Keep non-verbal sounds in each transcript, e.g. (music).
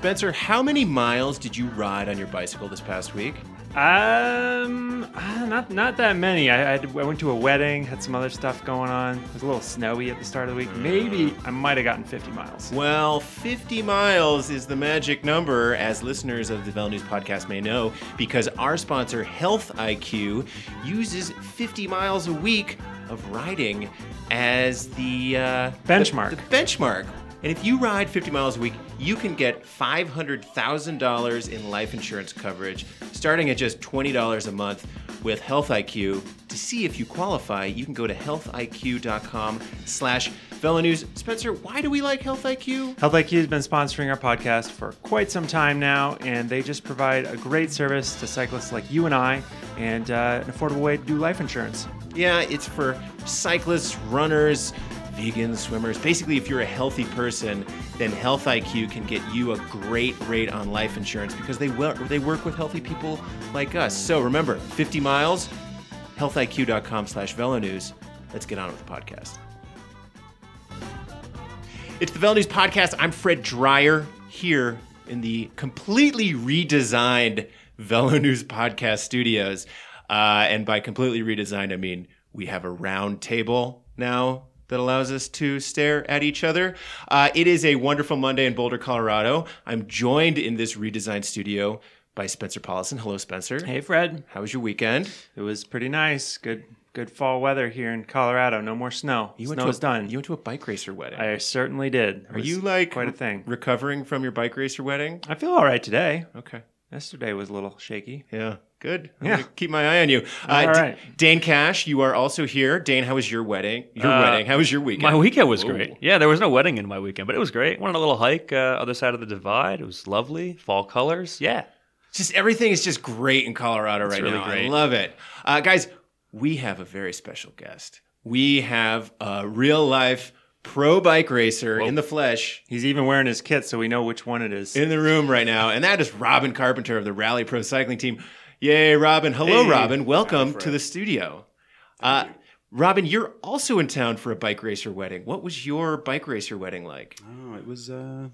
Spencer, how many miles did you ride on your bicycle this past week? Um, uh, not not that many. I, I, went to a wedding, had some other stuff going on. It was a little snowy at the start of the week. Maybe I might have gotten 50 miles. Well, 50 miles is the magic number, as listeners of the Velo News podcast may know, because our sponsor, Health IQ, uses 50 miles a week of riding as the uh, Benchmark. The, the benchmark. And if you ride 50 miles a week, you can get $500,000 in life insurance coverage, starting at just $20 a month with Health IQ. To see if you qualify, you can go to healthiq.com slash News. Spencer, why do we like Health IQ? Health IQ has been sponsoring our podcast for quite some time now, and they just provide a great service to cyclists like you and I, and uh, an affordable way to do life insurance. Yeah, it's for cyclists, runners, vegans, swimmers. Basically, if you're a healthy person, then Health IQ can get you a great rate on life insurance because they work, they work with healthy people like us. So remember, 50 miles, healthiq.com slash velonews. Let's get on with the podcast. It's the Velo News Podcast. I'm Fred Dreier here in the completely redesigned Velo News Podcast studios. Uh, and by completely redesigned, I mean we have a round table now that allows us to stare at each other. Uh, it is a wonderful Monday in Boulder, Colorado. I'm joined in this redesigned studio by Spencer Powlison. Hello, Spencer. Hey, Fred. How was your weekend? It was pretty nice. Good, good fall weather here in Colorado. No more snow. You went Snow's to a, done. You went to a bike racer wedding. I certainly did. It Are you like quite a thing? recovering from your bike racer wedding? I feel all right today. Okay. Yesterday was a little shaky. Yeah, good. I'm Yeah. keep my eye on you. Uh, All D- Dane Cash, you are also here. Dane, how was your wedding? Your Uh, wedding. How was your weekend? My weekend was Ooh. great. Yeah, there was no wedding in my weekend, but it was great. Went on a little hike, uh, other side of the divide. It was lovely. Fall colors. Yeah. Just everything is just great in Colorado right really now. I love it. Uh, guys, we have a very special guest. We have a real life pro bike racer in the flesh He's even wearing his kit, so we know which one it is. in the room right now, and that is Robin Carpenter of the Rally Pro Cycling Team. Yay, Robin. Hello, Hey. Robin. Welcome to the studio. Uh, Robin, you're also in town for a bike racer wedding. What was your bike racer wedding like? Oh, it was uh,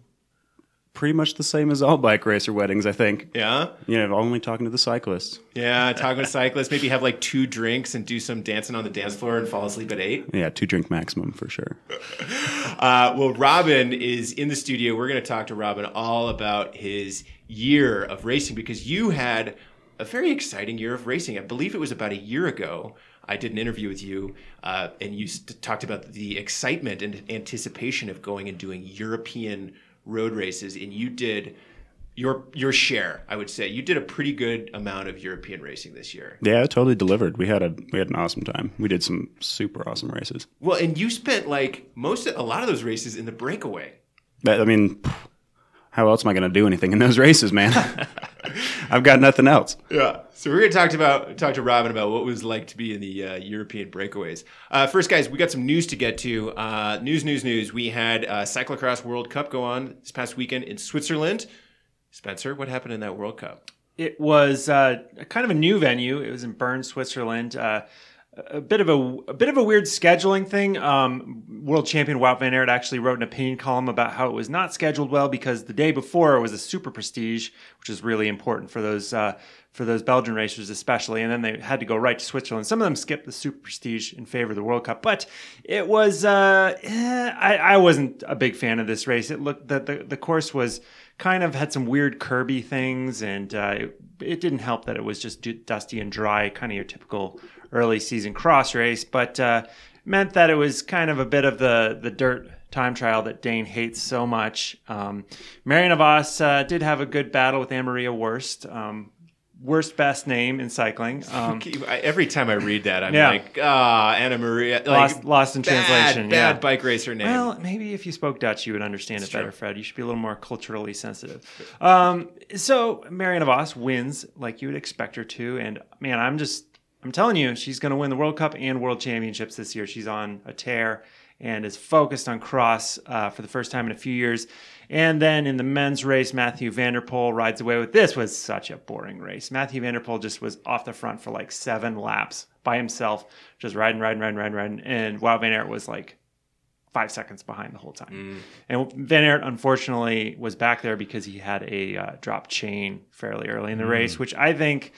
pretty much the same as all bike racer weddings, I think. Yeah? You know, only talking to the cyclists. Yeah, talking with cyclists, maybe have like two drinks and do some dancing on the dance floor and fall asleep at eight. Yeah, two drink maximum for sure. (laughs) Uh, well, Robin is in the studio. We're going to talk to Robin all about his year of racing because you had a very exciting year of racing. I believe it was about a year ago. I did an interview with you, uh, and you st- talked about the excitement and anticipation of going and doing European road races, and you did your your share. I would say you did a pretty good amount of European racing this year. Yeah, it totally delivered. We had a we had an awesome time. We did some super awesome races. Well, and you spent like most of, a lot of those races in the breakaway. That, I mean, how else am I going to do anything in those races, man? (laughs) I've got nothing else. Yeah. So we're going to talk about talk to Robin about what it was like to be in the uh, European breakaways. Uh, first, guys, we got some news to get to. Uh, news, news, news. We had uh, Cyclocross World Cup go on this past weekend in Switzerland. Spencer, what happened in that World Cup? It was uh, kind of a new venue. It was in Bern, Switzerland. A bit of a, a bit of a weird scheduling thing. Um, world champion Wout van Aert actually wrote an opinion column about how it was not scheduled well because the day before it was a super prestige, which is really important for those uh, for those Belgian racers especially. And then they had to go right to Switzerland. Some of them skipped the super prestige in favor of the World Cup, but it was uh, eh, I, I wasn't a big fan of this race. It looked that the, the course was kind of had some weird curby things, and uh, it, it didn't help that it was just du- dusty and dry, kind of your typical early season cross race, but uh, meant that it was kind of a bit of the the dirt time trial that Dane hates so much. Um, Vos uh, did have a good battle with Annemarie Worst. Um, worst best name in cycling. (laughs) Um, Every time I read that, I'm Yeah. like, ah, Anna Maria. Like, lost, lost in bad, translation. Bad yeah. bike racer name. Well, maybe if you spoke Dutch, you would understand it better. Fred. You should be a little more culturally sensitive. Um, so Marianne Vos wins like you would expect her to, and man, I'm just I'm telling you, she's going to win the World Cup and World Championships this year. She's on a tear and is focused on cross uh, for the first time in a few years. And then in the men's race, Mathieu van der Poel rides away with this was such a boring race. Mathieu van der Poel just was off the front for like seven laps by himself, just riding, riding, riding, riding, riding. And Wout Van Aert was like five seconds behind the whole time. Mm. And Van Aert, unfortunately, was back there because he had a uh, drop chain fairly early in the Mm. race, which I think.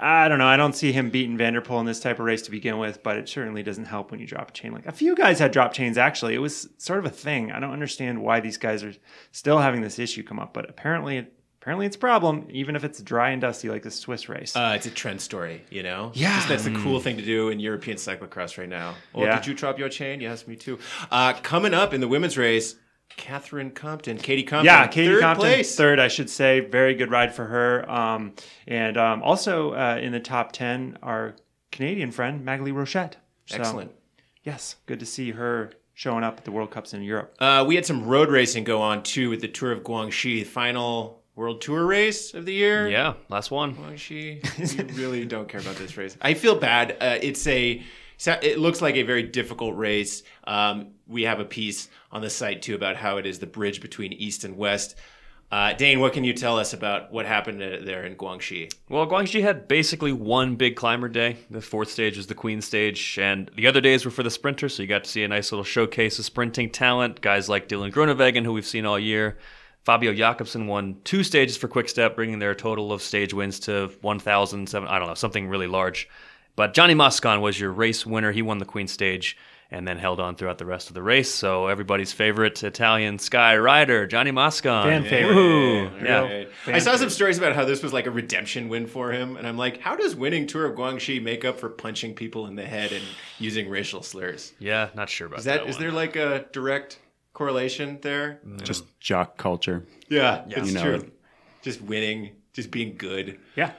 I don't know. I don't see him beating van der Poel in this type of race to begin with, but it certainly doesn't help when you drop a chain. Like a few guys had drop chains actually. It was sort of a thing. I don't understand why these guys are still having this issue come up, but apparently, apparently it's a problem, even if it's dry and dusty like the Swiss race. Uh, it's a trend story, you know. Yeah. Just that's the cool thing to do in European cyclocross right now. Oh, Yeah. did you drop your chain? Yes, me too. Uh, coming up in the women's race, Catherine Compton, Katie Compton, yeah, Katie third Compton, place. third, I should say. Very good ride for her. Um, and um, also uh, in the top 10, our Canadian friend, Maghalie Rochette. So, Excellent. Yes, good to see her showing up at the World Cups in Europe. Uh, we had some road racing go on too with the Tour of Guangxi, final World Tour race of the year. Yeah, last one. Guangxi, you really don't care about this race. I feel bad. Uh, it's a. It looks like a very difficult race. Um, we have a piece on the site too about how it is the bridge between east and west. Uh, Dane, what can you tell us about what happened uh, there in Guangxi? Well, Guangxi had basically one big climber day. The fourth stage was the Queen stage, and the other days were for the sprinters. So you got to see a nice little showcase of sprinting talent. Guys like Dylan Groenewegen, who we've seen all year. Fabio Jakobsen won two stages for Quick Step, bringing their total of stage wins to 1,007. I don't know, something really large. But Gianni Moscon was your race winner. He won the Queen stage and then held on throughout the rest of the race. So everybody's favorite Italian sky rider, Gianni Moscon. Fan favorite. Woohoo. Yeah. Right. I saw some stories about how this was like a redemption win for him, and I'm like, how does winning Tour of Guangxi make up for punching people in the head and using racial slurs? Yeah, not sure about Is that that is one. there like a direct correlation there? Mm. Just jock culture. Yeah, Yeah. it's You know true. Just winning, just being good. Yeah.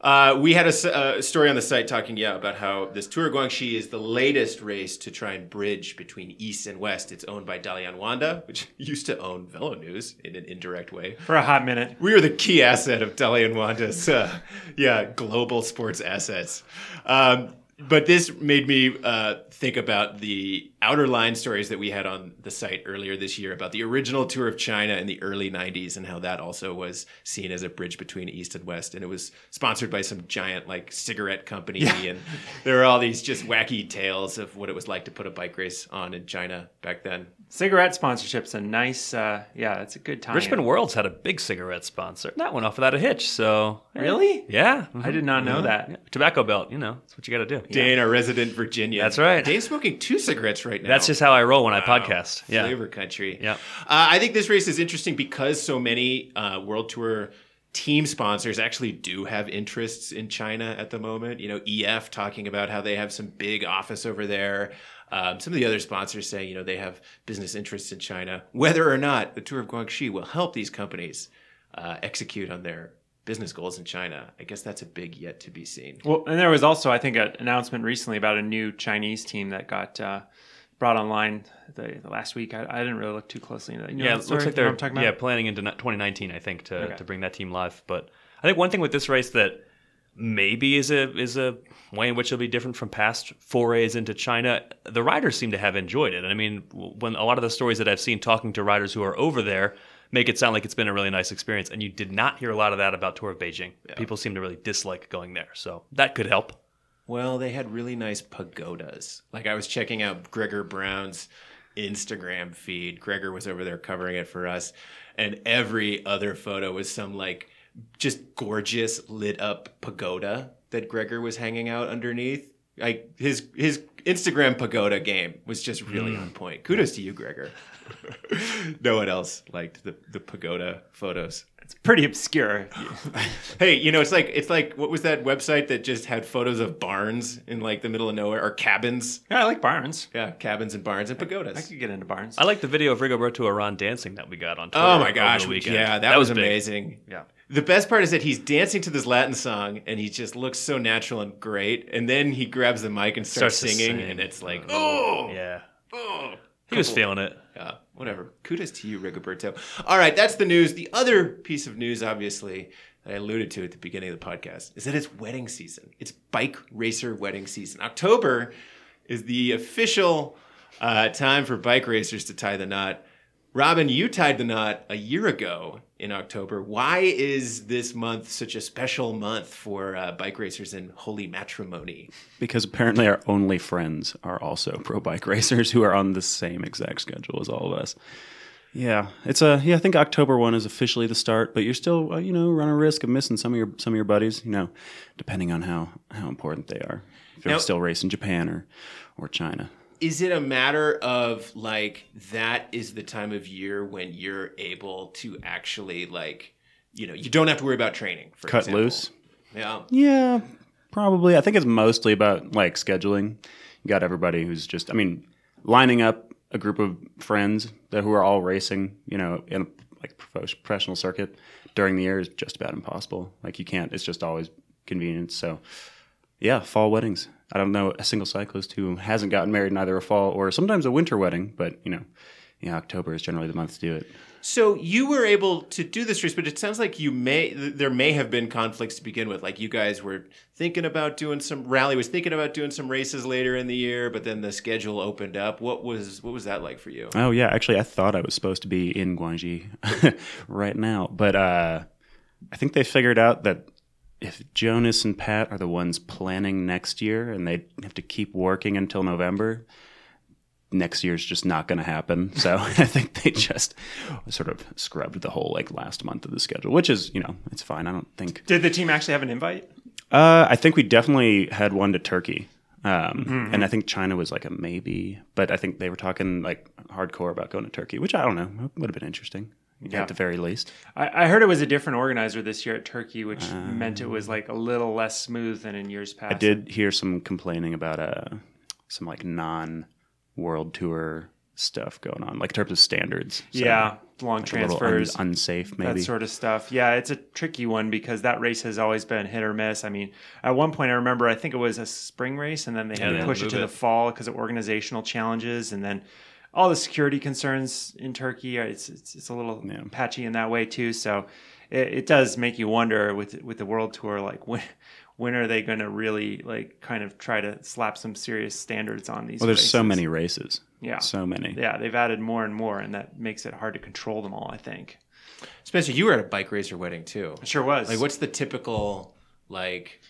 Uh, we had a story on the site talking, yeah, about how this Tour Guangxi is the latest race to try and bridge between East and West. It's owned by Dalian Wanda, which (laughs) used to own Velo News in an indirect way. For a hot minute. We are the key asset of Dalian Wanda's, uh, yeah, global sports assets. Um, but this made me uh, think about the outer line stories that we had on the site earlier this year about the original tour of China in the early 90s and how that also was seen as a bridge between East and West. And it was sponsored by some giant like cigarette company. And there were all these just wacky tales of what it was like to put a bike race on in China back then. Cigarette sponsorship's a nice, uh, yeah, it's a good time. Richmond Worlds had a big cigarette sponsor. That went off without a hitch. So Really? yeah, I did not know that. Yeah. tobacco belt. You know, that's what you got to do. Dane, our resident Virginian. That's right. Dane's smoking two cigarettes right now. That's just how I roll when I podcast. Yeah, Flavor country. Yeah. Uh, I think this race is interesting because so many uh, World Tour team sponsors actually do have interests in China at the moment. You know, EF talking about how they have some big office over there. Um, some of the other sponsors say, you know, they have business interests in China. Whether or not the Tour of Guangxi will help these companies uh, execute on their business goals in China, I guess that's a big yet to be seen. Well, and there was also, I think, an announcement recently about a new Chinese team that got uh, brought online the, the last week. I, I didn't really look too closely into that. You know yeah. that It looks like they're I'm talking yeah planning into 2019. I think to Okay. to bring that team live. But I think one thing with this race that maybe is a is a way in which it'll be different from past forays into China. The riders seem to have enjoyed it. And I mean, when a lot of the stories that I've seen talking to riders who are over there make it sound like it's been a really nice experience, and you did not hear a lot of that about Tour of Beijing. People seem to really dislike going there, so that could help. Well, they had really nice pagodas. Like I was checking out Gregor Brown's Instagram feed. Gregor was over there covering it for us, and every other photo was some like just gorgeous lit up pagoda that Gregor was hanging out underneath. Like his his Instagram pagoda game was just really hmm. on point. Kudos to you, Gregor. (laughs) no one else liked the, the pagoda photos. It's pretty obscure. (laughs) Hey, you know, it's like it's like what was that website that just had photos of barns in like the middle of nowhere or cabins? yeah, I like barns. Yeah, cabins and barns and pagodas. I pagodas. could get into barns. I like the video of Rigoberto Urán dancing that we got on oh Twitter. Oh my over gosh, the weekend. yeah, that, was, big. amazing. Yeah. The best part is that he's dancing to this Latin song and he just looks so natural and great. And then he grabs the mic and starts, Starts singing, sing. and it's like, oh, Yeah. oh. He was feeling it. Yeah, whatever. Kudos to you, Rigoberto. All right, that's the news. The other piece of news, obviously, that I alluded to at the beginning of the podcast, is that it's wedding season. It's bike racer wedding season. October is the official uh, time for bike racers to tie the knot. Robin, you tied the knot a year ago in October. Why is this month such a special month for uh, bike racers and holy matrimony? Because apparently our only friends are also (laughs) pro bike racers who are on the same exact schedule as all of us. Yeah, it's a yeah. I think October one is officially the start, but you're still uh, you know run a risk of missing some of your some of your buddies. You know, depending on how how important they are. If you're Now- still racing Japan or or China. Is it a matter of like that is the time of year when you're able to actually like, you know, you don't have to worry about training. For Cut example. loose. Yeah. Yeah, probably. I think it's mostly about like scheduling. You got everybody who's just, I mean, lining up a group of friends that who are all racing, you know, in a like professional circuit during the year is just about impossible. Like you can't. It's just always convenient. So, yeah, fall weddings. I don't know a single cyclist who hasn't gotten married in either a fall or sometimes a winter wedding, but you know, yeah, October is generally the month to do it. So you were able to do this race, but it sounds like you may there may have been conflicts to begin with. Like you guys were thinking about doing some rally was thinking about doing some races later in the year, but then the schedule opened up. What was what was that like for you? Oh yeah, actually, I thought I was supposed to be in Guangxi (laughs) right now, but uh, I think they figured out that if Jonas and Pat are the ones planning next year, and they have to keep working until November, next year's just not going to happen. (laughs) So I think they just sort of scrubbed the whole like last month of the schedule, which is you know it's fine. I don't think. Did the team actually have an invite? Uh, I think we definitely had one to Turkey. Um, And I think China was like a maybe, but I think they were talking like hardcore about going to Turkey, which I don't know would have been interesting Yeah. at the very least. I, I heard it was a different organizer this year at Turkey, which meant it was like a little less smooth than in years past. I did hear some complaining about uh, some like non world tour stuff going on, like in terms of standards. So, yeah, long like a little un- transfers. unsafe maybe. that sort of stuff. Yeah, it's a tricky one because that race has always been hit or miss. I mean, at one point I remember I think it was a spring race, and then they had Yeah, to push it to move the fall because of organizational challenges, and then all the security concerns in Turkey. uh, It's it's, it's a little Yeah. patchy in that way too. So it, it does make you wonder with with the world tour, like when. When are they going to really like kind of try to slap some serious standards on these? well, there's so many races. Yeah. so many. Yeah, they've added more and more, and that makes it hard to control them all. I think. Spencer, you were at a bike racer wedding too. It sure was. Like, what's the typical like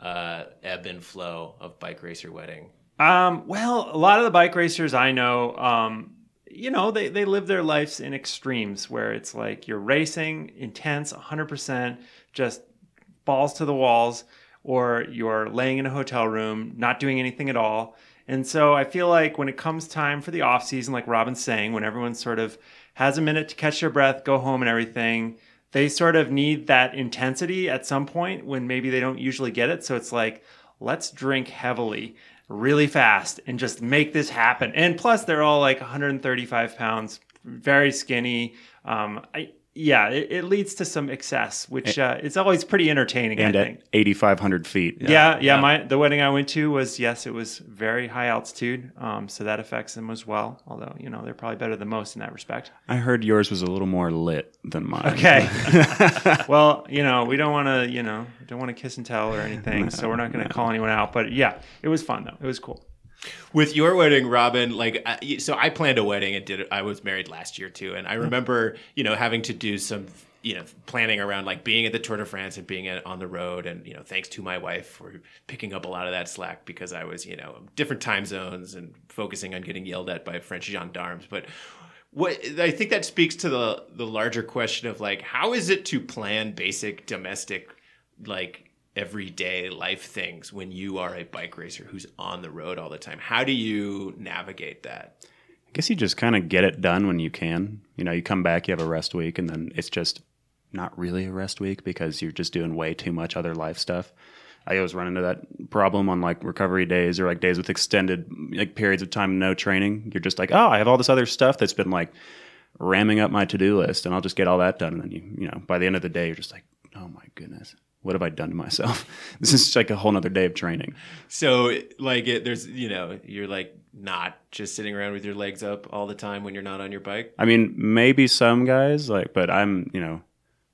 uh, ebb and flow of bike racer wedding? Um, well, a lot of the bike racers I know, um, you know, they, they live their lives in extremes where it's like you're racing intense, 100%, just balls to the walls, or you're laying in a hotel room, not doing anything at all. And so I feel like when it comes time for the off season, like Robin's saying, when everyone sort of has a minute to catch their breath, go home and everything, they sort of need that intensity at some point when maybe they don't usually get it. So it's like, let's drink heavily, really fast, and just make this happen. And plus, they're all like 135 pounds, very skinny. Um, I, yeah, it, it leads to some excess, which uh, it's always pretty entertaining. And I at think. 8,500 feet. Yeah, yeah, yeah. My the wedding I went to was yes, it was very high altitude, um, so that affects them as well. Although you know they're probably better than most in that respect. I heard yours was a little more lit than mine. Okay. (laughs) (laughs) well, you know we don't want to you know don't want to kiss and tell or anything, so we're not going to call anyone out. But yeah, it was fun though. It was cool. With your wedding, Robin, like, uh, I, so I planned a wedding and did. I was married last year too, and I mm-hmm. remember, you know, having to do some, you know, planning around like being at the Tour de France and being at, on the road, and you know, thanks to my wife for picking up a lot of that slack because I was, you know, different time zones and focusing on getting yelled at by French gendarmes, but. What I think that speaks to the the larger question of like how is it to plan basic domestic like everyday life things when you are a bike racer who's on the road all the time. How do you navigate that? I guess you just kind of get it done when you can. You know, you come back, you have a rest week, and then it's just not really a rest week because you're just doing way too much other life stuff. I always run into that problem on like recovery days or like days with extended like periods of time no training. You're just like, oh, I have all this other stuff that's been like ramming up my to do list, and I'll just get all that done. And then you, you know, by the end of the day, you're just like, oh my goodness, what have I done to myself? (laughs) this is like a whole nother day of training. So like it, there's you know you're like not just sitting around with your legs up all the time when you're not on your bike. I mean, maybe some guys like, but I'm, you know,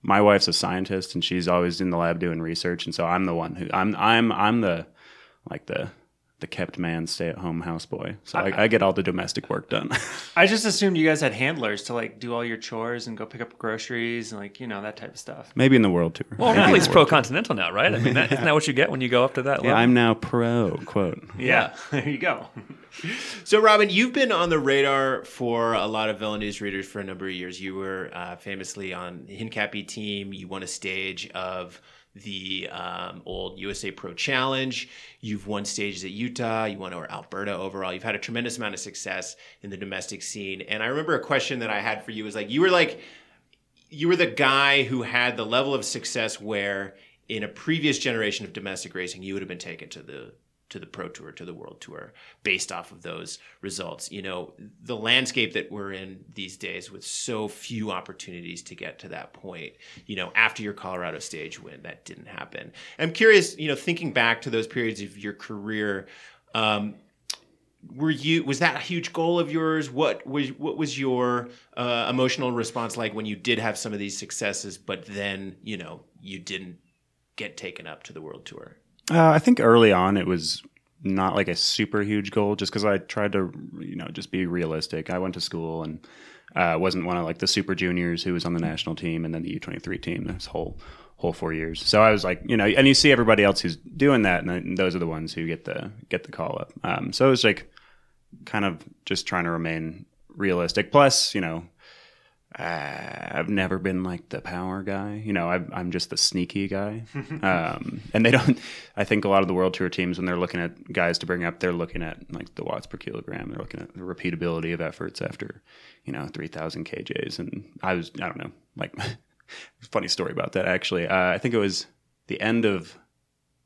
my wife's a scientist and she's always in the lab doing research, and so I'm the one who I'm I'm I'm the like the the kept man, stay at home houseboy. So I, I get all the domestic work done. (laughs) I just assumed you guys had handlers to like do all your chores and go pick up groceries and like you know that type of stuff. Maybe in the world tour. Well, Maybe in Rally's the pro continental now, right? I mean, isn't that what you get when you go up to that level? Yeah, I'm now pro. Quote. Yeah, (laughs) there you go. So, Robin, you've been on the radar for a lot of Velo News readers for a number of years. You were uh, famously on the Hincapie team. You won a stage of the um, old USA Pro Challenge. You've won stages at Utah. You won over Alberta overall. You've had a tremendous amount of success in the domestic scene. And I remember a question that I had for you was like, you were like, you were the guy who had the level of success where in a previous generation of domestic racing, you would have been taken to the to the pro tour to the world tour based off of those results. You know the landscape that we're in these days with so few opportunities to get to that point you know after your colorado stage win that didn't happen. I'm curious you know thinking back to those periods of your career um, were you was that a huge goal of yours? What was what was your uh, emotional response like when you did have some of these successes but then you know you didn't get taken up to the world tour Uh, I think early on it was not like a super huge goal, just because I tried to, you know, just be realistic. I went to school and uh, wasn't one of like the super juniors who was on the national team and then the U twenty three team this whole whole four years. So I was like, you know, and you see everybody else who's doing that, and those are the ones who get the get the call up. Um, so it was like kind of just trying to remain realistic. Plus, you know, uh, I've never been like the power guy. You know, I've, I'm just the sneaky guy. (laughs) um, and they don't. I think a lot of the world tour teams, when they're looking at guys to bring up, they're looking at like the watts per kilogram. They're looking at the repeatability of efforts after, you know, 3,000 kJs. And I was, I don't know, like, (laughs) funny story about that actually. Uh, I think it was the end of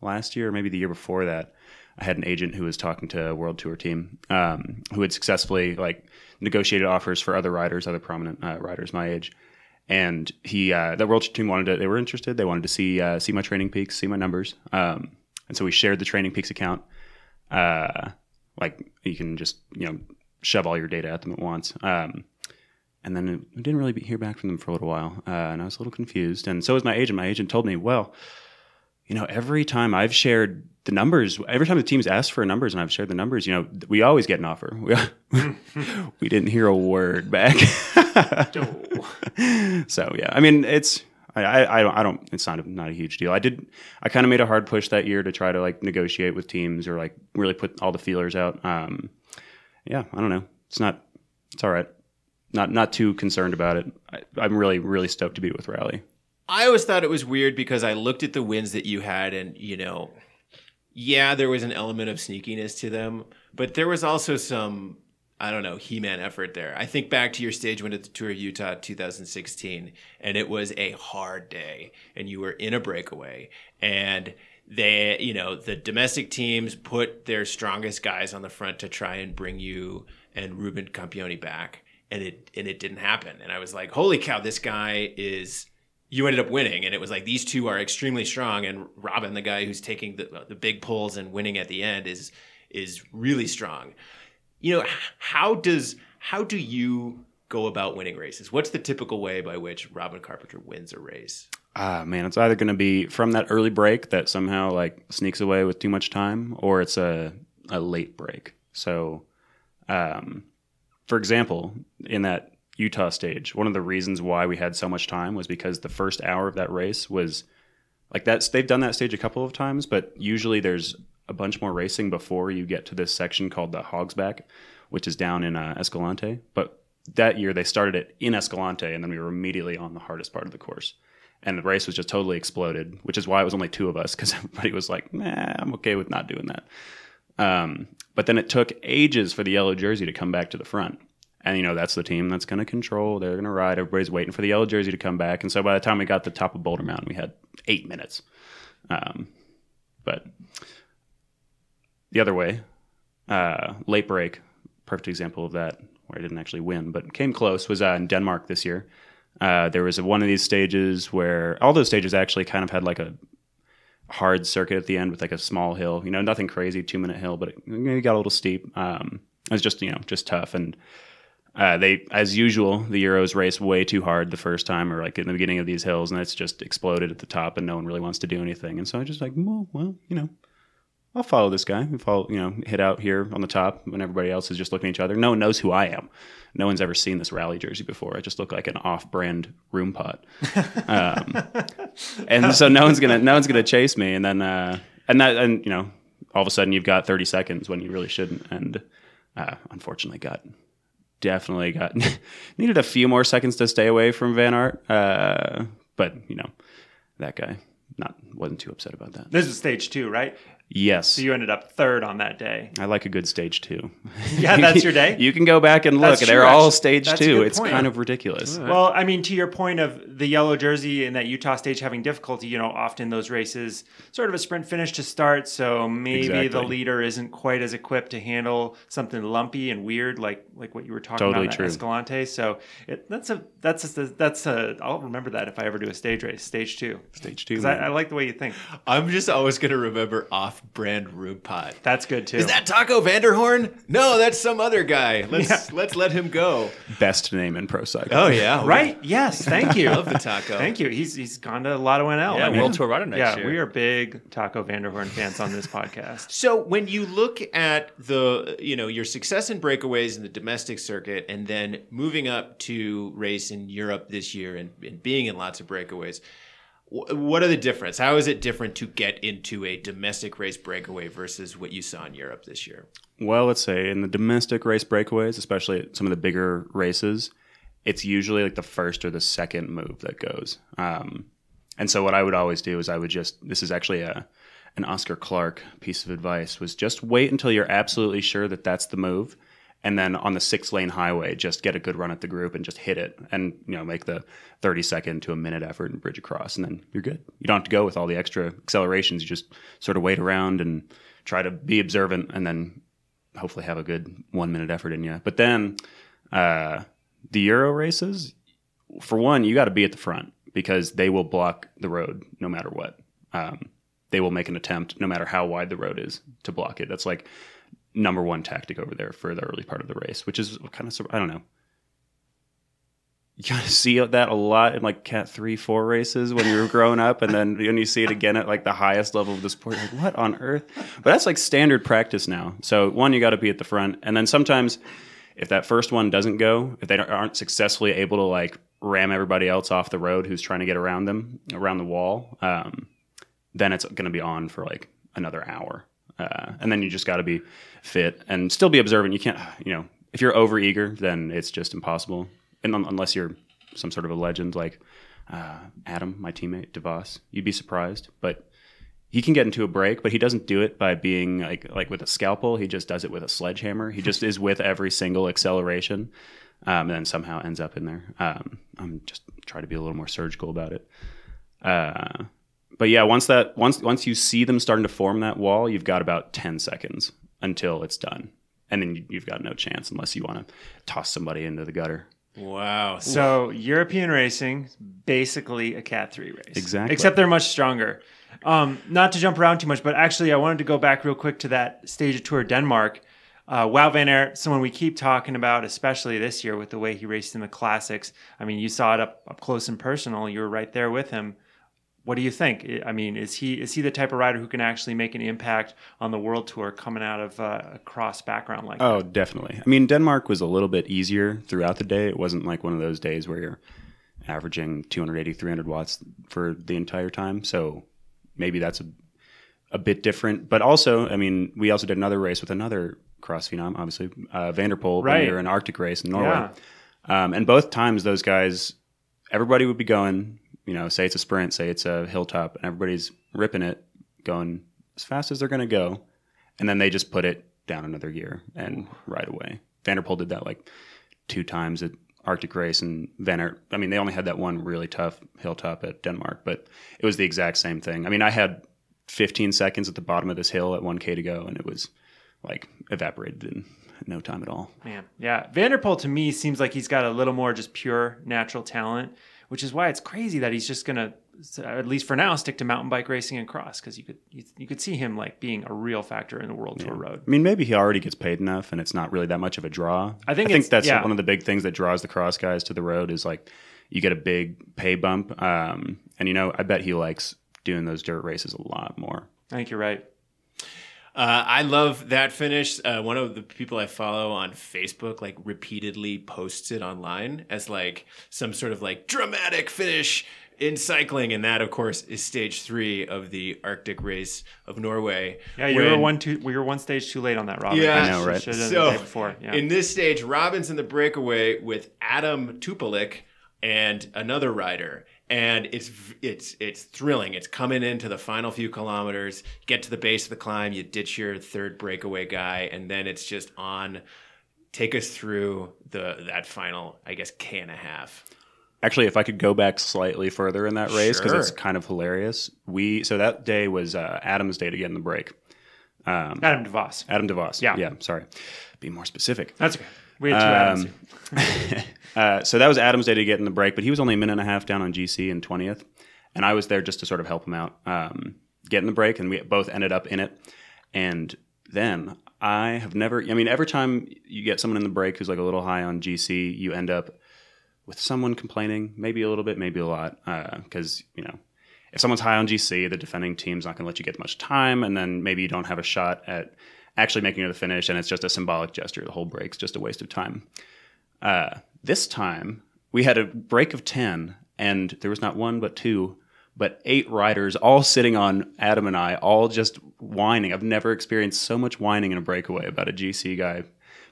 last year, or maybe the year before that. I had an agent who was talking to a world tour team um, who had successfully like negotiated offers for other riders, other prominent uh, riders my age. And he, uh, the world tour team wanted to, they were interested. They wanted to see, uh, see my TrainingPeaks, see my numbers. Um, and so we shared the TrainingPeaks account. Uh, like you can just, you know, shove all your data at them at once. Um, and then we didn't really hear back from them for a little while. Uh, and I was a little confused. And so was my agent. My agent told me, well, you know, every time I've shared the numbers, every time the teams asked for numbers and I've shared the numbers, you know, we always get an offer. We, (laughs) we didn't hear a word back. (laughs) so yeah, I mean, it's I, I, I don't I don't it's not a, not a huge deal. I did I kind of made a hard push that year to try to like negotiate with teams or like really put all the feelers out. Um, yeah, I don't know. It's not it's all right. Not not too concerned about it. I, I'm really really stoked to be with Rally. I always thought it was weird because I looked at the wins that you had, and you know, yeah, there was an element of sneakiness to them, but there was also some, I don't know, He-Man effort there. I think back to your stage win at the Tour of Utah 2016, and it was a hard day, and you were in a breakaway, and they, you know, the domestic teams put their strongest guys on the front to try and bring you and Ruben Companioni back, and it and it didn't happen, and I was like, holy cow, this guy is you ended up winning. And it was like these two are extremely strong. And robin the guy who's taking the, the big pulls and winning at the end is is really strong. You know how does how do you go about winning races? What's the typical way by which robin carpenter wins a race? Ah, man, it's either going to be from that early break that somehow like sneaks away with too much time, or it's a a late break. So, um, for example, in that Utah stage, one of the reasons why we had so much time was because the first hour of that race was like that's they've done that stage a couple of times, but usually there's a bunch more racing before you get to this section called the Hogsback, which is down in uh, Escalante. But that year they started it in Escalante, and then we were immediately on the hardest part of the course and the race was just totally exploded, which is why it was only two of us because (laughs) everybody was like, "Nah, I'm okay with not doing that." Um, but then it took ages for the yellow jersey to come back to the front, and you know that's the team that's going to control. They're going to ride. Everybody's waiting for the yellow jersey to come back, and so by the time we got to the top of Boulder Mountain, we had eight minutes. Um, but the other way, uh, late break, perfect example of that, where I didn't actually win, but came close, was uh, in Denmark this year. Uh, there was a, one of these stages where all those stages actually kind of had like a hard circuit at the end with like a small hill. You know, nothing crazy, two minute hill, but it maybe got a little steep. Um, it was just you know just tough, and uh, they, as usual, the Euros race way too hard the first time, or like in the beginning of these hills, and it's just exploded at the top, and no one really wants to do anything. And so I just like, well, well, you know, I'll follow this guy. We follow, you know, hit out here on the top when everybody else is just looking at each other. No one knows who I am. No one's ever seen this rally jersey before. I just look like an off-brand Roompot, (laughs) um, and so no one's gonna no one's gonna chase me. And then uh, and that and you know, all of a sudden you've got 30 seconds when you really shouldn't. And uh, unfortunately, got definitely got (laughs) needed a few more seconds to stay away from Van Aert. Uh, but you know, that guy not wasn't too upset about that. This is stage two, right? Yes. So you ended up third on that day. I like a good stage two. (laughs) Yeah, that's your day? (laughs) you can go back and look. That's They're true, all actually. stage That's a two. good It's point. kind of ridiculous. Well, I mean, to your point of the yellow jersey and that Utah stage having difficulty, you know, often those races sort of a sprint finish to start. So maybe the Exactly. leader isn't quite as equipped to handle something lumpy and weird, like like what you were talking Totally about true. at Escalante. So it, that's a that's a, that's a I'll remember that if I ever do a stage race, stage two. Stage two. Because I, man. I like the way you think. I'm just always going to remember off-brand Roompot. That's good too. Is that Taco van der Hoorn? No, that's some other guy. Let's let's let him go. Best name in pro cycling. Oh yeah, right? Yes. Thank you. (laughs) Love the taco. Thank you. He's he's gone to Lotto NL. Yeah, I mean, World Tour Rider next yeah, year. we are big Taco van der Hoorn fans on this (laughs) podcast. So when you look at the you know your success in breakaways in the domestic circuit, and then moving up to race in Europe this year and, and being in lots of breakaways, wh- what are the difference? How is it different to get into a domestic race breakaway versus what you saw in Europe this year? Well, let's say in the domestic race breakaways, especially some of the bigger races, it's usually like the first or the second move that goes. Um, and so what I would always do is I would just this is actually a an Oscar Clark piece of advice was just wait until you're absolutely sure that that's the move. And then on the six lane highway, just get a good run at the group and just hit it and, you know, make the 30 second to a minute effort and bridge across. And then you're good. You don't have to go with all the extra accelerations. You just sort of wait around and try to be observant and then hopefully have a good one minute effort in you. But then uh, the Euro races, for one, you got to be at the front because they will block the road no matter what. Um, they will make an attempt, no matter how wide the road is, to block it. That's like number one tactic over there for the early part of the race, which is kind of I don't know. You kind of see that a lot in like Cat three, four races when you were growing up, and then when you see it again at like the highest level of the sport, you're like what on earth? But that's like standard practice now. So one, you got to be at the front, and then sometimes if that first one doesn't go, if they aren't successfully able to like ram everybody else off the road who's trying to get around them around the wall, um, then it's going to be on for like another hour. Uh, and then you just got to be fit and still be observant. You can't, you know, if you're over eager, then it's just impossible. And un- unless you're some sort of a legend like uh, Adam, my teammate Devos, you'd be surprised. But he can get into a break, but he doesn't do it by being like like with a scalpel. He just does it with a sledgehammer. He just (laughs) is with every single acceleration, um, and then somehow ends up in there. Um, I'm just trying to be a little more surgical about it. Uh, but yeah, once that once once you see them starting to form that wall, you've got about ten seconds until it's done, and then you- you've got no chance unless you want to toss somebody into the gutter. Wow. So European racing, basically a Cat three race, Exactly. Except they're much stronger. Um, not to jump around too much, but actually, I wanted to go back real quick to that stage of Tour Denmark. Uh, Wout van Aert, someone we keep talking about, especially this year with the way he raced in the classics. I mean, you saw it up up close and personal. You were right there with him. What do you think? I mean, is he is he the type of rider who can actually make an impact on the world tour coming out of uh, a cross background like that? Oh, definitely. I mean, Denmark was a little bit easier throughout the day. It wasn't like one of those days where you're averaging 280, 300 watts for the entire time. So maybe that's a, a bit different. But also, I mean, we also did another race with another cross phenom, obviously, uh, van der Poel, when Right. we were in Arctic race in Norway. Yeah. Um, and both times, those guys, everybody would be going, you know, say it's a sprint, say it's a hilltop, and everybody's ripping it, going as fast as they're going to go. And then they just put it down another gear and right away. van der Poel did that like two times at Arctic race and Van Aert. I mean, they only had that one really tough hilltop at Denmark, but it was the exact same thing. I mean, I had 15 seconds at the bottom of this hill at 1K to go, and it was like evaporated in no time at all. Man, yeah. van der Poel to me seems like he's got a little more just pure natural talent, which is why it's crazy that he's just gonna, at least for now, stick to mountain bike racing and cross because you could you, you could see him like being a real factor in the World Tour road. I mean, maybe he already gets paid enough, and it's not really that much of a draw. I think I think that's yeah. one of the big things that draws the cross guys to the road is like you get a big pay bump, um, and you know, I bet he likes doing those dirt races a lot more. I think you're right. Uh, I love that finish. Uh, one of the people I follow on Facebook like repeatedly posts it online as like some sort of like dramatic finish in cycling, and that of course is stage three of the Arctic Race of Norway. Yeah, you were one too. We were one stage too late on that, Robin. Yeah. I know, right? Should have So the day before. Yeah. in this stage, Robin's in the breakaway with Adam Toupalik and another rider, and it's it's it's thrilling. It's coming into the final few kilometers. Get to the base of the climb, you ditch your third breakaway guy, and then it's just on. Take us through the that final, I guess, K and a half. Actually, if I could go back slightly further in that race because it's kind of hilarious. We so that day was uh, Adam's day to get in the break. Adam DeVos. Adam DeVos. Yeah. yeah. Sorry, be more specific. That's okay. We had two Um, Adams. (laughs) Uh, so that was Adam's day to get in the break, but he was only a minute and a half down on GC in 20th. And I was there just to sort of help him out, um, get in the break, and we both ended up in it. And then I have never, I mean, every time you get someone in the break who's like a little high on GC, you end up with someone complaining, maybe a little bit, maybe a lot. Because, you know, if someone's high on GC, the defending team's not going to let you get much time. And then maybe you don't have a shot at actually making it to the finish. And it's just a symbolic gesture. The whole break's just a waste of time. Uh, this time we had a break of 10 and there was not one but two but eight riders all sitting on adam and i all just whining i've never experienced so much whining in a breakaway about a gc guy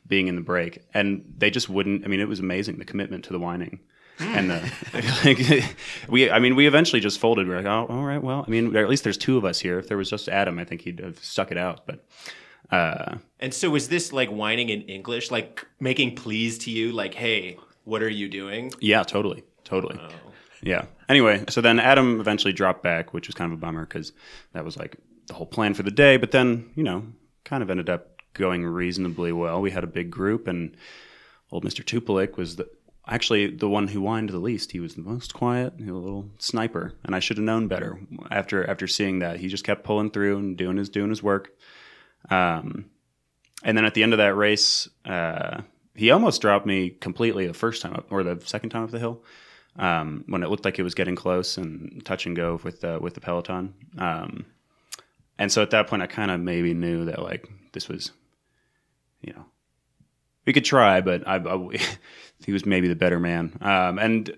being in the break and they just wouldn't i mean it was amazing the commitment to the whining and the (laughs) like, we i mean we eventually just folded we are like oh all right well i mean at least there's two of us here if there was just adam i think he'd have stuck it out but uh And so, was this like whining in English, like making pleas to you, like, "Hey, what are you doing?" Yeah, totally, totally. Yeah. Anyway, so then Adam eventually dropped back, which was kind of a bummer because that was like the whole plan for the day. But then, you know, kind of ended up going reasonably well. We had a big group, and old Mister Toupalik was the actually the one who whined the least. He was the most quiet, he was a little sniper, and I should have known better. After after seeing that, he just kept pulling through and doing his doing his work. Um, and then at the end of that race, uh, he almost dropped me completely the first time up, or the second time up the hill, um, when it looked like it was getting close and touch and go with the, with the peloton. Um, and so at that point, I kind of maybe knew that like this was, you know, we could try, but I, I (laughs) he was maybe the better man. Um, and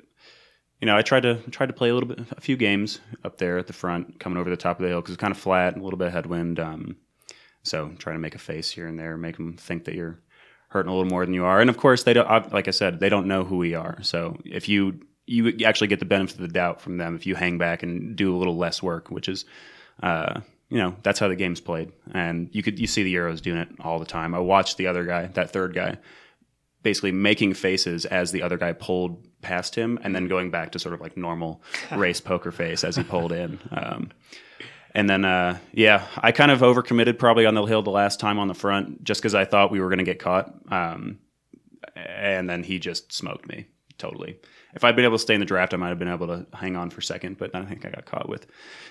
you know, I tried to tried to play a little bit, a few games up there at the front, coming over the top of the hill because it's kind of flat, a little bit of headwind. Um, so trying to make a face here and there, make them think that you're hurting a little more than you are. And of course, they don't. Like I said, they don't know who we are. So if you you actually get the benefit of the doubt from them if you hang back and do a little less work, which is, uh, you know, that's how the game's played. And you could you see the Euros doing it all the time. I watched the other guy, that third guy, basically making faces as the other guy pulled past him, and then going back to sort of like normal (laughs) race poker face as he pulled in. Um, and then, uh, yeah, I kind of overcommitted probably on the hill the last time on the front just because I thought we were going to get caught. Um, and then he just smoked me totally. If I'd been able to stay in the draft, I might have been able to hang on for second, but I think I got caught with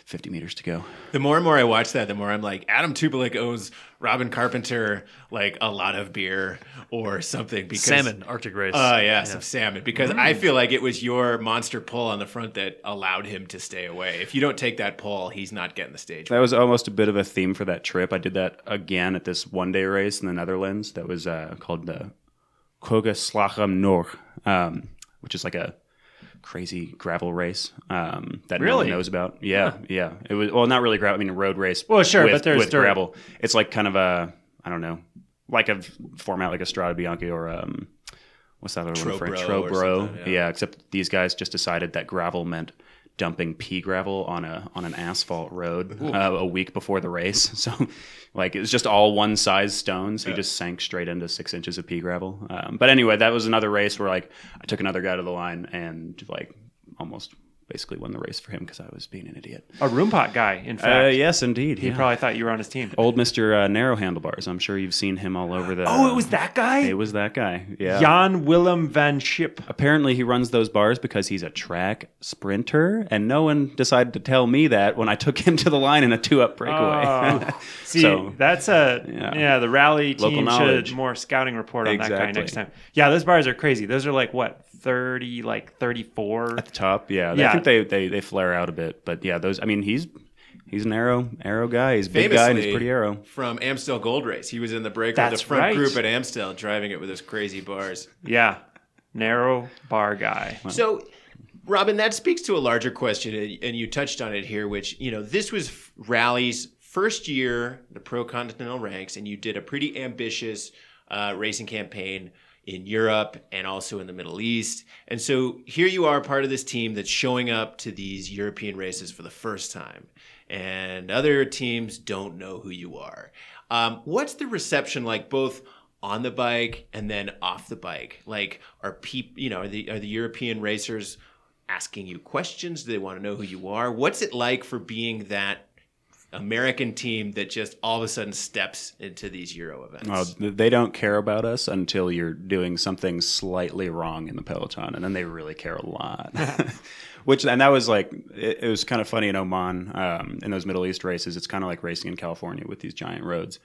50 meters to go. The more and more I watch that, the more I'm like, Adam Toupalik owes Robin Carpenter like a lot of beer or something. Because, Salmon, Arctic race. Oh yeah, some salmon. Because I feel like it was your monster pull on the front that allowed him to stay away. If you don't take that pull, he's not getting the stage. That was almost a bit of a theme for that trip. I did that again at this one day race in the Netherlands that was uh, called the Koga Slag om Norg, um, which is like a crazy gravel race um, that no one Really? knows about. Yeah, yeah. It was well, not really gravel. I mean, a road race. Well, sure, with, but there's with dirt. gravel. It's like kind of a I don't know, like a format like a Strade Bianche or um, what's that other one? French? Trobro Trobro. yeah. yeah. except these guys just decided that gravel meant dumping pea gravel on a on an asphalt road uh, a week before the race. (laughs) So, like, it was just all one size stones. He just sank straight into six inches of pea gravel. Um, but anyway, that was another race where like I took another guy to the line and like almost basically won the race for him because I was being an idiot. A Roompot guy, in fact. Uh, yes, indeed. He yeah. probably thought you were on his team. Old Mister uh, Narrow Handlebars. I'm sure you've seen him all over the. Oh, it was that guy? It was that guy. Yeah. Jan Willem van Schip. Apparently, he runs those bars because he's a track sprinter, and no one decided to tell me that when I took him to the line in a two-up breakaway. Oh. (laughs) See, So- that's a yeah. Yeah. The rally team should more scouting report on that guy next time. Yeah, those bars are crazy. Those are like what thirty, like thirty-four. At the top, yeah. Yeah. I think they, they they flare out a bit, but yeah, those. I mean, he's he's an aero aero guy. He's a big guy and he's pretty aero. From Amstel Gold Race, he was in the break with the front right. group at Amstel, driving it with those crazy bars. Yeah, narrow bar guy. So, Robin, that speaks to a larger question, and- and you touched on it here, which, you know, this was Rally's first year, the Pro Continental ranks, and you did a pretty ambitious uh, racing campaign in Europe and also in the Middle East. And so here you are, part of this team that's showing up to these European races for the first time, and other teams don't know who you are. Um, what's the reception like, both on the bike and then off the bike? Like, are people, you know, are the are the European racers asking you questions? Do they want to know who you are? What's it like for being that (laughs) American team that just all of a sudden steps into these Euro events? They don't care about us until you're doing something slightly wrong in the peloton, and then they really care a lot. (laughs) Which and that was like it, it was kind of funny in Oman um, in those Middle East races. It's kind of like racing in California with these giant roads.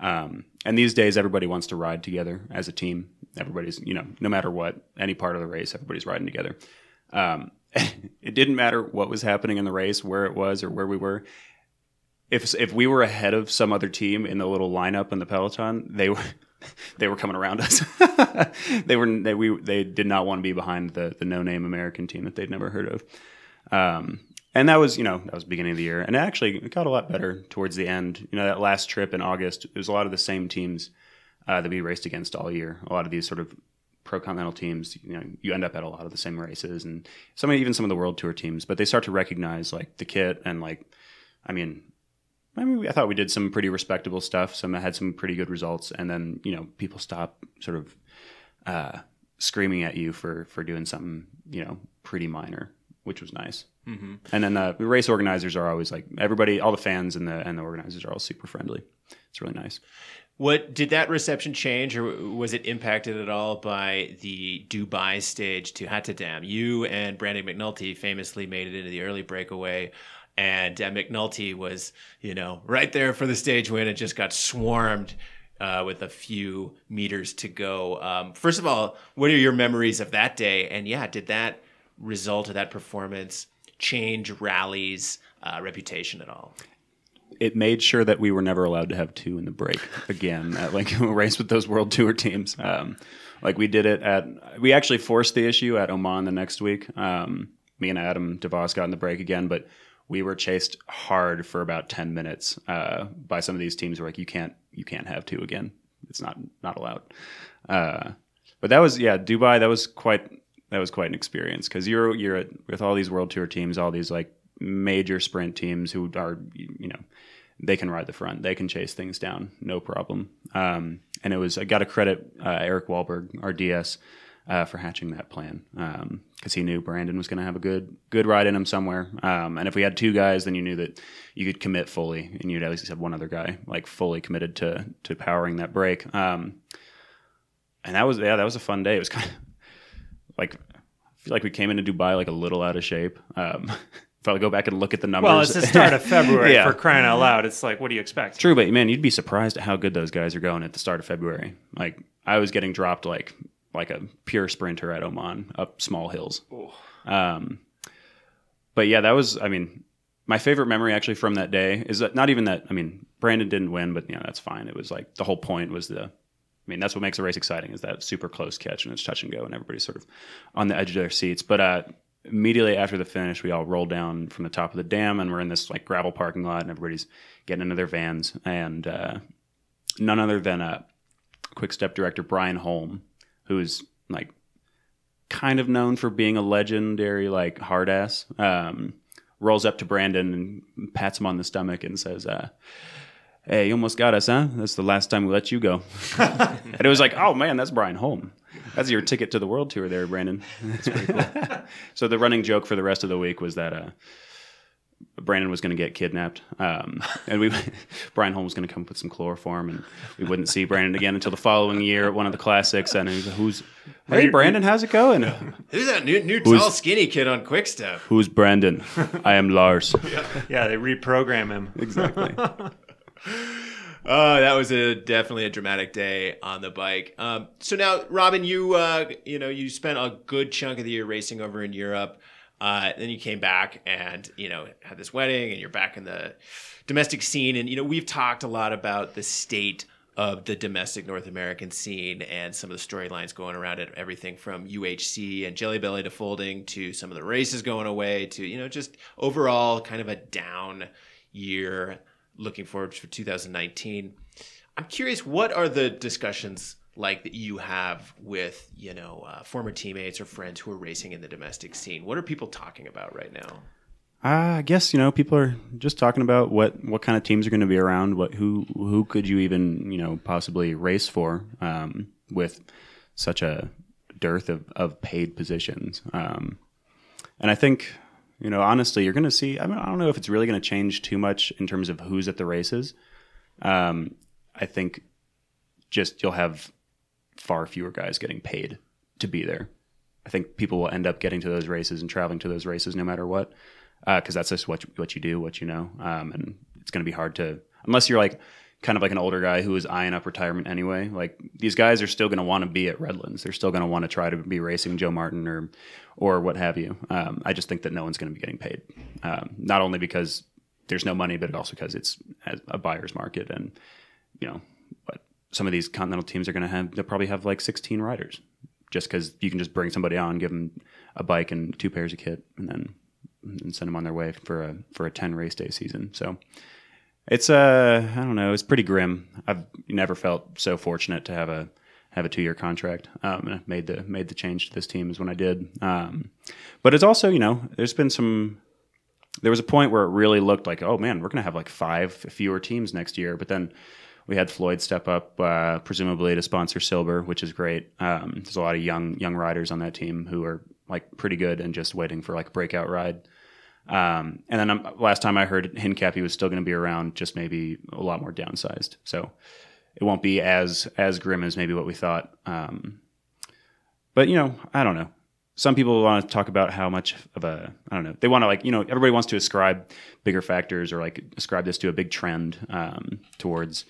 Um, and these days, everybody wants to ride together as a team. Everybody's you know no matter what any part of the race, everybody's riding together. Um, (laughs) it didn't matter what was happening in the race, where it was, or where we were if if we were ahead of some other team in the little lineup in the peloton, they were (laughs) they were coming around us. (laughs) they were they we they did not want to be behind the the no name American team that they'd never heard of. Um, and that was you know that was beginning of the year, and actually it got a lot better towards the end. You know that last trip in August, it was a lot of the same teams uh, that we raced against all year. A lot of these sort of pro continental teams, you know, you end up at a lot of the same races, and some even some of the world tour teams. But they start to recognize like the kit and like, I mean, I mean, I thought we did some pretty respectable stuff. Some had some pretty good results, and then you know people stop sort of uh, screaming at you for for doing something you know pretty minor, which was nice. Mm-hmm. And then uh, the race organizers are always like everybody, all the fans and the and the organizers are all super friendly. It's really nice. What did that reception change, or was it impacted at all by the Dubai stage to Hatta Dam? You and Brandon McNulty famously made it into the early breakaway, and uh, McNulty was, you know, right there for the stage win and just got swarmed uh, with a few meters to go. Um, first of all, what are your memories of that day? And yeah, did that result of that performance change Rally's uh, reputation at all? it made sure that we were never allowed to have two in the break again at like (laughs) a race with those world tour teams. Um, like we did it at, we actually forced the issue at Oman the next week. Um, me and Adam DeVos got in the break again, but we were chased hard for about 10 minutes uh, by some of these teams who were like, you can't, you can't have two again. It's not, not allowed. Uh, but that was, yeah, Dubai, that was quite, that was quite an experience because you're, you're at, with all these world tour teams, all these like major sprint teams who are, you know, they can ride the front. They can chase things down, no problem. Um, and it was I got to credit uh, Eric Wohlberg, our DS, uh, for hatching that plan because he knew Brandon was going to have a good good ride in him somewhere. Um, and if we had two guys, then you knew that you could commit fully, and you'd at least have one other guy like fully committed to to powering that break. Um, and that was yeah, that was a fun day. It was (laughs) kind of like I feel like we came into Dubai like a little out of shape. Um, (laughs) if I go back and look at the numbers, Well, it's the start of (laughs) February Yeah. for crying out loud. It's like, what do you expect? True, but man, you'd be surprised at how good those guys are going at the start of February. Like I was getting dropped like like a pure sprinter at Oman up small hills. Um, but yeah, that was I mean my favorite memory actually from that day is that not even that I mean Brandon didn't win, but you know that's fine. It was like the whole point was the I mean that's what makes a race exciting is that super close catch and it's touch and go and everybody's sort of on the edge of their seats. But uh, immediately after the finish, we all roll down from the top of the dam and we're in this like gravel parking lot and everybody's getting into their vans and uh, none other than uh, quick step director Brian Holm, who's like kind of known for being a legendary like hard ass, um, rolls up to Brandon and pats him on the stomach and says, uh, "Hey, you almost got us, huh? That's the last time we let you go." (laughs) and it was like, "Oh man, that's Brian Holm. That's your ticket to the world tour, there, Brandon." That's pretty cool. (laughs) so the running joke for the rest of the week was that. Uh, Brandon was going to get kidnapped, um, (laughs) and we (laughs) Brian Holmes was going to come put some chloroform, and we wouldn't see Brandon again until the following year at one of the classics. And he's like, "Who's hey Brandon? How's it going? (laughs) Who's that new, new Who's- tall, skinny kid on Quick Step? Who's Brandon? I am Lars. Yeah, they reprogram him. Exactly. Oh, that was a definitely a dramatic day on the bike. Um, so now, Robin, you uh, you know you spent a good chunk of the year racing over in Europe. Uh, then you came back and you know had this wedding, and you're back in the domestic scene. And you know we've talked a lot about the state of the domestic North American scene and some of the storylines going around it. Everything from UHC and Jelly Belly to folding to some of the races going away to you know just overall kind of a down year. Looking forward for 2019. I'm curious, what are the discussions like that you have with you know uh, former teammates or friends who are racing in the domestic scene? What are people talking about right now? Uh, I guess you know people are just talking about what what kind of teams are going to be around. What who who could you even you know possibly race for um, with such a dearth of, of paid positions. Um, and I think you know honestly you're going to see. I mean I don't know if it's really going to change too much in terms of who's at the races. Um, I think just you'll have far fewer guys getting paid to be there. I think people will end up getting to those races and traveling to those races no matter what, because uh, that's just what you, what you do, what you know, um, and it's going to be hard to unless you're like kind of like an older guy who is eyeing up retirement anyway. Like these guys are still going to want to be at Redlands. They're still going to want to try to be racing Joe Martin or or what have you. Um, I just think that no one's going to be getting paid, um, not only because there's no money, but also because it's a buyer's market and you know, some of these continental teams are going to have they'll probably have like 16 riders just because you can just bring somebody on, give them a bike and two pairs of kit, and then and send them on their way for a for a 10 race day season. So it's uh I don't know, it's pretty grim. I've never felt so fortunate to have a have a two year contract. Um, I made the made the change to this team is when I did. Um, but it's also you know there's been some. There was a point where it really looked like, oh man, we're going to have like five fewer teams next year. But then we had Floyd step up, uh, presumably to sponsor Silber, which is great. Um, there's a lot of young young riders on that team who are like pretty good and just waiting for like a breakout ride. Um, and then um, last time I heard, Hincapie was still going to be around, just maybe a lot more downsized. So it won't be as as grim as maybe what we thought. Um, but you know, I don't know. Some people want to talk about how much of a I don't know. They want to like you know everybody wants to ascribe bigger factors or like ascribe this to a big trend um, towards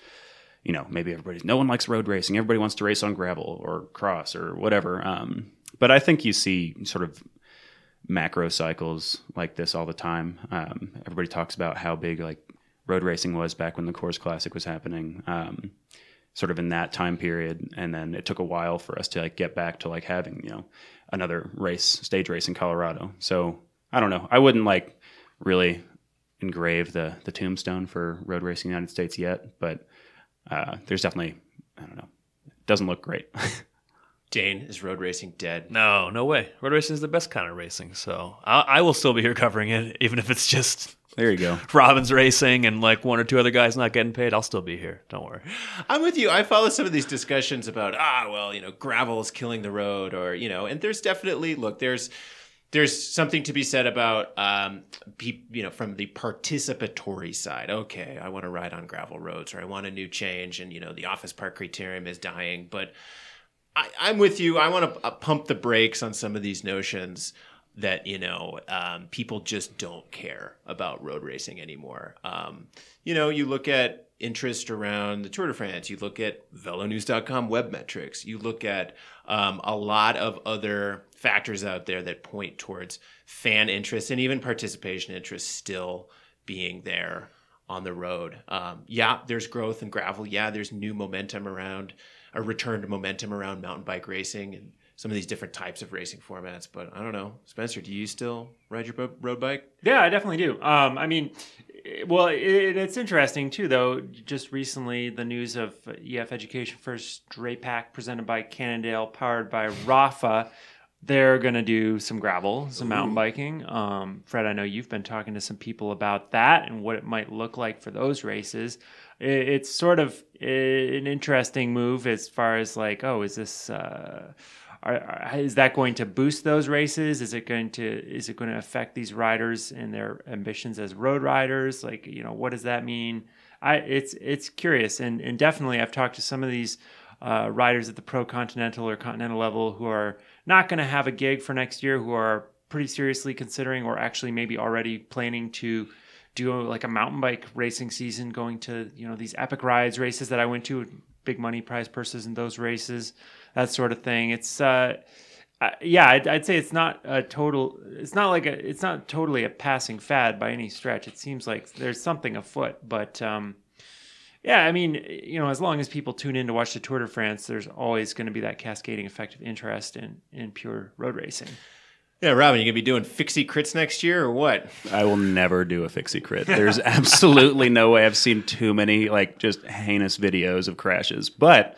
you know, maybe everybody's no one likes road racing. Everybody wants to race on gravel or cross or whatever. Um, but I think you see sort of macro cycles like this all the time. Um, everybody talks about how big like road racing was back when the Coors Classic was happening, um, sort of in that time period, and then it took a while for us to like get back to like having you know another race, stage race in Colorado. So I don't know. I wouldn't like really engrave the the tombstone for road racing in the United States yet, but uh, there's definitely I don't know. It doesn't look great. (laughs) Dane, is road racing dead? No, no way. Road racing is the best kind of racing, so I, I will still be here covering it, even if it's just there you go. (laughs) Robin's racing and like one or two other guys not getting paid. I'll still be here. Don't worry. I'm with you. I follow some of these discussions about ah, well, you know, gravel is killing the road, or you know, and there's definitely look, there's there's something to be said about um, you know from the participatory side. Okay, I want to ride on gravel roads, or I want a new change, and you know the office park criterium is dying. But I, am with you. I want to uh, pump the brakes on some of these notions that you know um, people just don't care about road racing anymore. Um, you know, you look at interest around the Tour de France. You look at VeloNews.com web metrics. You look at um, a lot of other factors out there that point towards fan interest and even participation interest still being there on the road. Um, yeah, there's growth in gravel. Yeah, there's new momentum around a return to momentum around mountain bike racing and some of these different types of racing formats. But I don't know, Spencer, do you still ride your road bike? Yeah, I definitely do. Um, I mean, well, it, it's interesting too, though. Just recently, the news of EF Education First Drapac presented by Cannondale, powered by Rapha they're going to do some gravel, some mountain biking. Um, Fred, I know you've been talking to some people about that and what it might look like for those races. It, it's sort of an interesting move as far as like, oh, is this. Uh, are, are, is that going to boost those races? Is it going to is it going to affect these riders and their ambitions as road riders? Like, you know, what does that mean? I it's it's curious and and definitely I've talked to some of these uh, riders at the pro continental or continental level who are not going to have a gig for next year, who are pretty seriously considering or actually maybe already planning to do like a mountain bike racing season, going to you know these epic rides races that I went to, big money prize purses in those races, that sort of thing. It's uh, uh, yeah, I'd, I'd say it's not a total. It's not like a. It's not totally a passing fad by any stretch. It seems like there's something afoot, but um, yeah, I mean, you know, as long as people tune in to watch the Tour de France, there's always going to be that cascading effect of interest in in pure road racing. Yeah, Robin, you gonna be doing fixie crits next year or what? I will never do a fixie crit. There's absolutely no way. I've seen too many like just heinous videos of crashes. But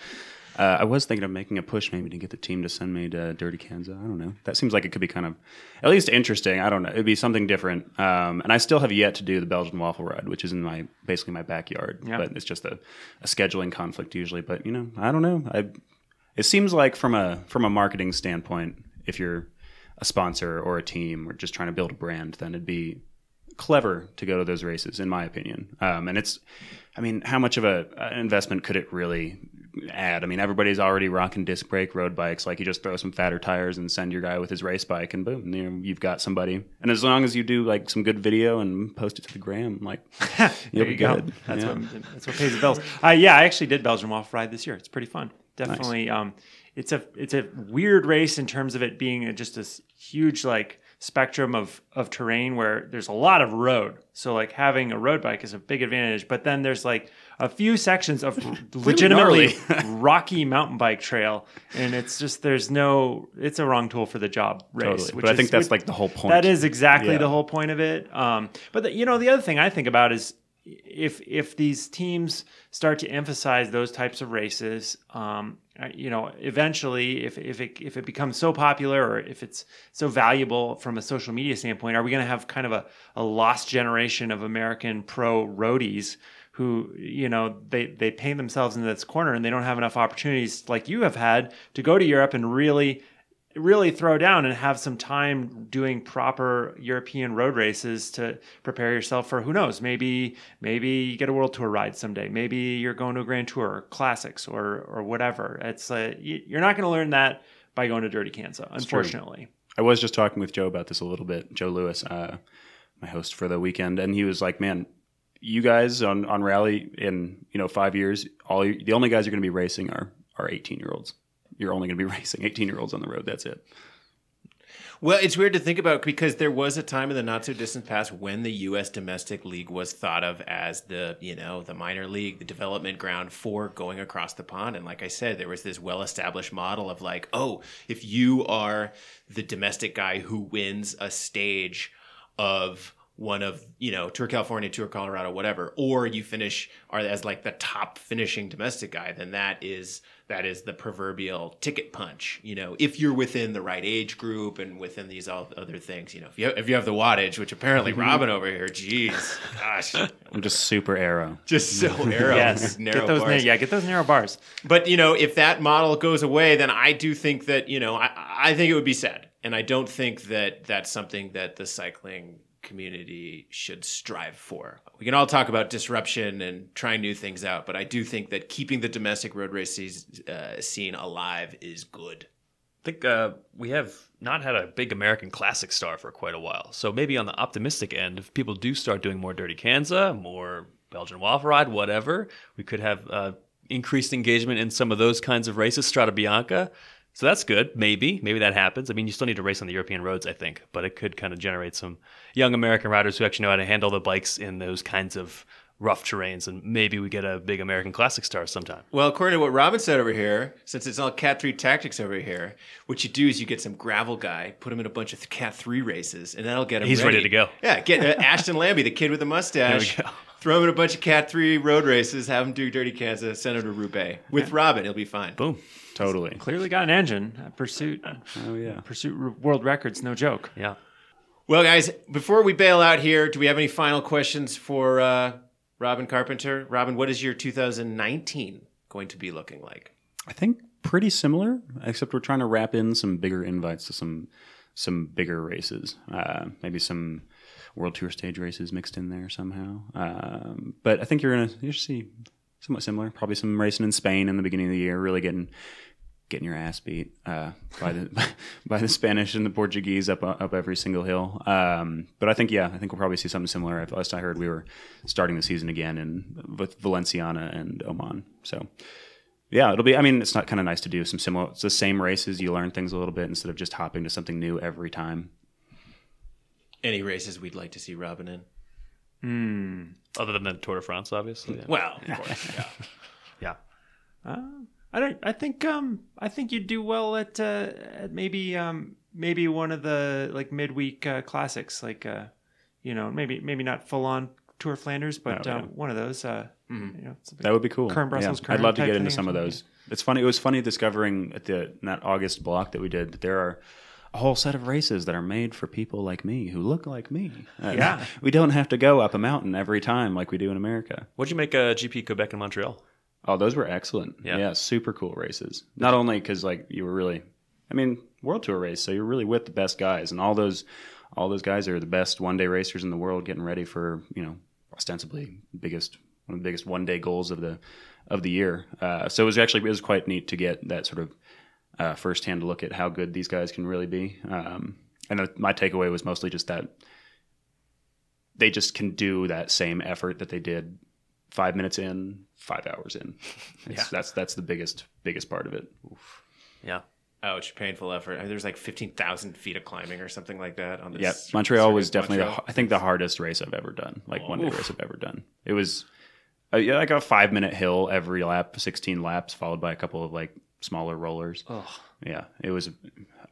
uh, I was thinking of making a push maybe to get the team to send me to Dirty Kanza. I don't know. That seems like it could be kind of at least interesting. I don't know. It'd be something different. Um, and I still have yet to do the Belgian waffle ride, which is in my basically my backyard. Yeah. But it's just a, a scheduling conflict usually. But you know, I don't know. I it seems like from a from a marketing standpoint, if you're a sponsor or a team or just trying to build a brand, then it'd be clever to go to those races, in my opinion. Um, and it's, I mean, how much of a an investment could it really add? I mean, everybody's already rocking disc brake road bikes. Like you just throw some fatter tires and send your guy with his race bike, and boom, you know, you've got somebody. And as long as you do like some good video and post it to the gram, like (laughs) you'll you be go. good. That's Yeah. what that's what pays the bills. Uh, yeah, I actually did Belgian Waffle Ride this year. It's pretty fun. Definitely. Um, it's a it's a weird race in terms of it being a, just this huge like spectrum of of terrain where there's a lot of road. So like having a road bike is a big advantage. But then there's like a few sections of (laughs) legitimately (laughs) rocky mountain bike trail, and it's just there's no it's a wrong tool for the job race. Totally. But I think that's like the whole point. That is exactly Yeah. the whole point of it. Um, but the, you know, the other thing I think about is if if these teams start to emphasize those types of races, um, you know, eventually, if if it if it becomes so popular or if it's so valuable from a social media standpoint, are we going to have kind of a, a lost generation of American pro roadies? Who you know they they paint themselves into this corner and they don't have enough opportunities like you have had to go to Europe and really really throw down and have some time doing proper European road races to prepare yourself for who knows maybe maybe you get a world tour ride someday maybe you're going to a grand tour or classics or or whatever it's uh, you're not going to learn that by going to dirty kanza unfortunately I was just talking with Joe about this a little bit. Joe Lewis, uh, my host for the weekend, and he was like, "Man, you guys on on rally in you know five years, all the only guys you're going to be racing are are 18 year olds. You're only going to be (laughs) racing 18 year olds on the road. That's it. Well, it's weird to think about because there was a time in the not so distant past when the U.S. domestic league was thought of as the you know the minor league, the development ground for going across the pond. And like I said, there was this well established model of like, oh, if you are the domestic guy who wins a stage of one of you know Tour California, Tour Colorado, whatever, or you finish are as like the top finishing domestic guy, then that is that is the proverbial ticket punch. You know, if you're within the right age group and within these all other things, you know, if you have, if you have the wattage, which apparently mm-hmm. Robin over here, geez, gosh, I'm just super aero. just so (laughs) aero, yes. narrow get those na- yeah get those narrow bars. But you know, if that model goes away, then I do think that you know, I, I think it would be sad, and I don't think that that's something that the cycling community should strive for. We can all talk about disruption and trying new things out, but I do think that keeping the domestic road races uh, scene alive is good. I think uh, we have not had a big American classic star for quite a while. So maybe on the optimistic end, if people do start doing more Dirty Kanza, more Belgian Waffle Ride, whatever, we could have uh, increased engagement in some of those kinds of races, Strade Bianche. So that's good. Maybe, maybe that happens. I mean, you still need to race on the European roads, I think, but it could kind of generate some young American riders who actually know how to handle the bikes in those kinds of rough terrains, and maybe we get a big American classic star sometime. Well, according to what Robin said over here, since it's all Cat 3 tactics over here, what you do is you get some gravel guy, put him in a bunch of Cat 3 races, and that'll get him He's ready to go. Yeah, get uh, (laughs) Ashton Lambie, the kid with the mustache. There we go. Throw him in a bunch of Cat 3 road races, have him do Dirty Kanza, send him to Roubaix. With Robin, he'll be fine. Boom. Totally. clearly got an engine Uh, pursuit Oh yeah. pursuit world records no joke Yeah. Well, guys, before we bail out here, do we have any final questions for uh, Robin Carpenter? Robin, what is your 2019 going to be looking like? I think pretty similar, except we're trying to wrap in some bigger invites to some some bigger races. Uh, maybe some World Tour stage races mixed in there somehow. Um, but I think you're gonna you see somewhat similar. Probably some racing in Spain in the beginning of the year, really getting getting your ass beat uh, by the (laughs) by the Spanish and the Portuguese up up every single hill. Um, but I think yeah, I think we'll probably see something similar. Last I heard, we were starting the season again in with Valenciana and Oman. So yeah, it'll be. I mean, it's not kind of nice to do some similar. It's the same races. You learn things a little bit instead of just hopping to something new every time. Any races we'd like to see Robin in? Other than the Tour de France, obviously. Yeah. Well, of course, yeah. (laughs) yeah. Uh, I don't. I think. Um. I think you'd do well at, uh, at maybe. Um. Maybe one of the like midweek uh, classics, like uh, you know, maybe maybe not full on Tour Flanders, but Oh, yeah. um, one of those. Uh, you know, That would be cool. Kuurne, Brussels, I'd love to get into some of something. those. It's funny. It was funny discovering at the in that August block that we did that there are a whole set of races that are made for people like me who look like me. Uh, Yeah. (laughs) we don't have to go up a mountain every time like we do in America. What'd you make a GP Quebec and Montreal? Oh, those were excellent. Yeah. Yeah, super cool races. Not only because like you were really, I mean, World Tour race, so you're really with the best guys, and all those, all those guys are the best one day racers in the world, getting ready for you know ostensibly biggest one of the biggest one day goals of the of the year. Uh, so it was actually it was quite neat to get that sort of uh, first hand look at how good these guys can really be. Um, and my takeaway was mostly just that they just can do that same effort that they did five minutes in, five hours in. It's, That's that's the biggest biggest part of it. Yeah. Ouch, painful effort. I mean, there's like 15,000 feet of climbing or something like that on this. Yeah, Montreal was circuit. definitely the, I think the hardest race I've ever done, like one day race I've ever done. It was uh, yeah, like a five minute hill every lap, sixteen laps, followed by a couple of like smaller rollers. Oh. Yeah, it was.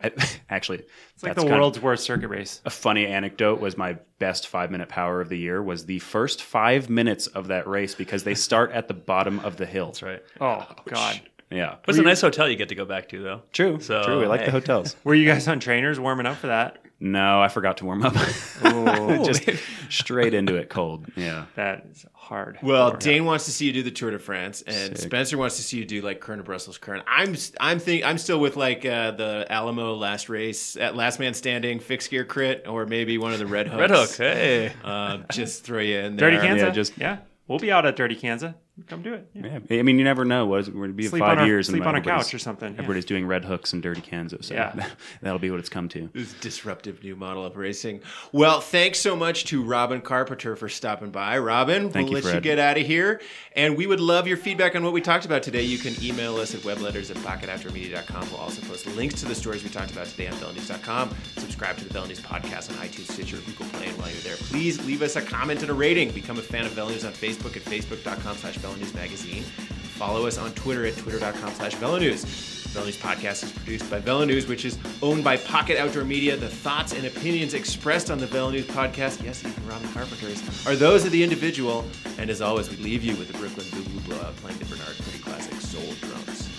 I, (laughs) actually, It's like the world's worst circuit race. a funny anecdote was my best five minute power of the year was the first five minutes of that race because they start at the bottom of the hill. That's right. Oh God. Yeah, But it's a nice hotel you get to go back to, though. true. So, true. We like hey. the hotels. (laughs) Were you guys on trainers warming up for that? No, I forgot to warm up. (laughs) Oh, (laughs) Just straight into it cold. Yeah. that is hard. Well, Hard. Dane wants to see you do the Tour de France, and Sick. Spencer wants to see you do like Kuurne to Brussels Kuurne. I'm I'm think I'm still with like uh, the Alamo last race at Last Man Standing fixed gear crit, or maybe one of the Red Hooks. Red Hook, hey. Uh, just throw you in there. Dirty Kanza. Yeah, Yeah, we'll be out at Dirty Kanza. Come do it. Yeah. Yeah, I mean, you never know. What is it going to be in Sleep five on a, years? sleep on a couch or something. Yeah. Everybody's doing red hooks and dirty Kanza. So Yeah. (laughs) that'll be what it's come to. This disruptive new model of racing. Well, thanks so much to Robin Carpenter for stopping by. Robin, Thank we'll you, let you get out of here. And we would love your feedback on what we talked about today. You can email us at webletters at pocketoutdoormedia.com. We'll also post links to the stories we talked about today on VeloNews.com. Subscribe to the Velo News podcast on iTunes, Stitcher, Google Play. And while you're there, please leave us a comment and a rating. Become a fan of Velo News on Facebook at facebook.com slash Velo News Magazine. Follow us on Twitter at twitter.com slash velonews. Velo News Podcast is produced by Velo News, which is owned by Pocket Outdoor Media. The thoughts and opinions expressed on the Velo News Podcast, yes, even Robin Carpenter's, are those of the individual. And as always, we leave you with the Brooklyn Boogaloo Blowout playing the Bernard Purdie classic Soul Drums.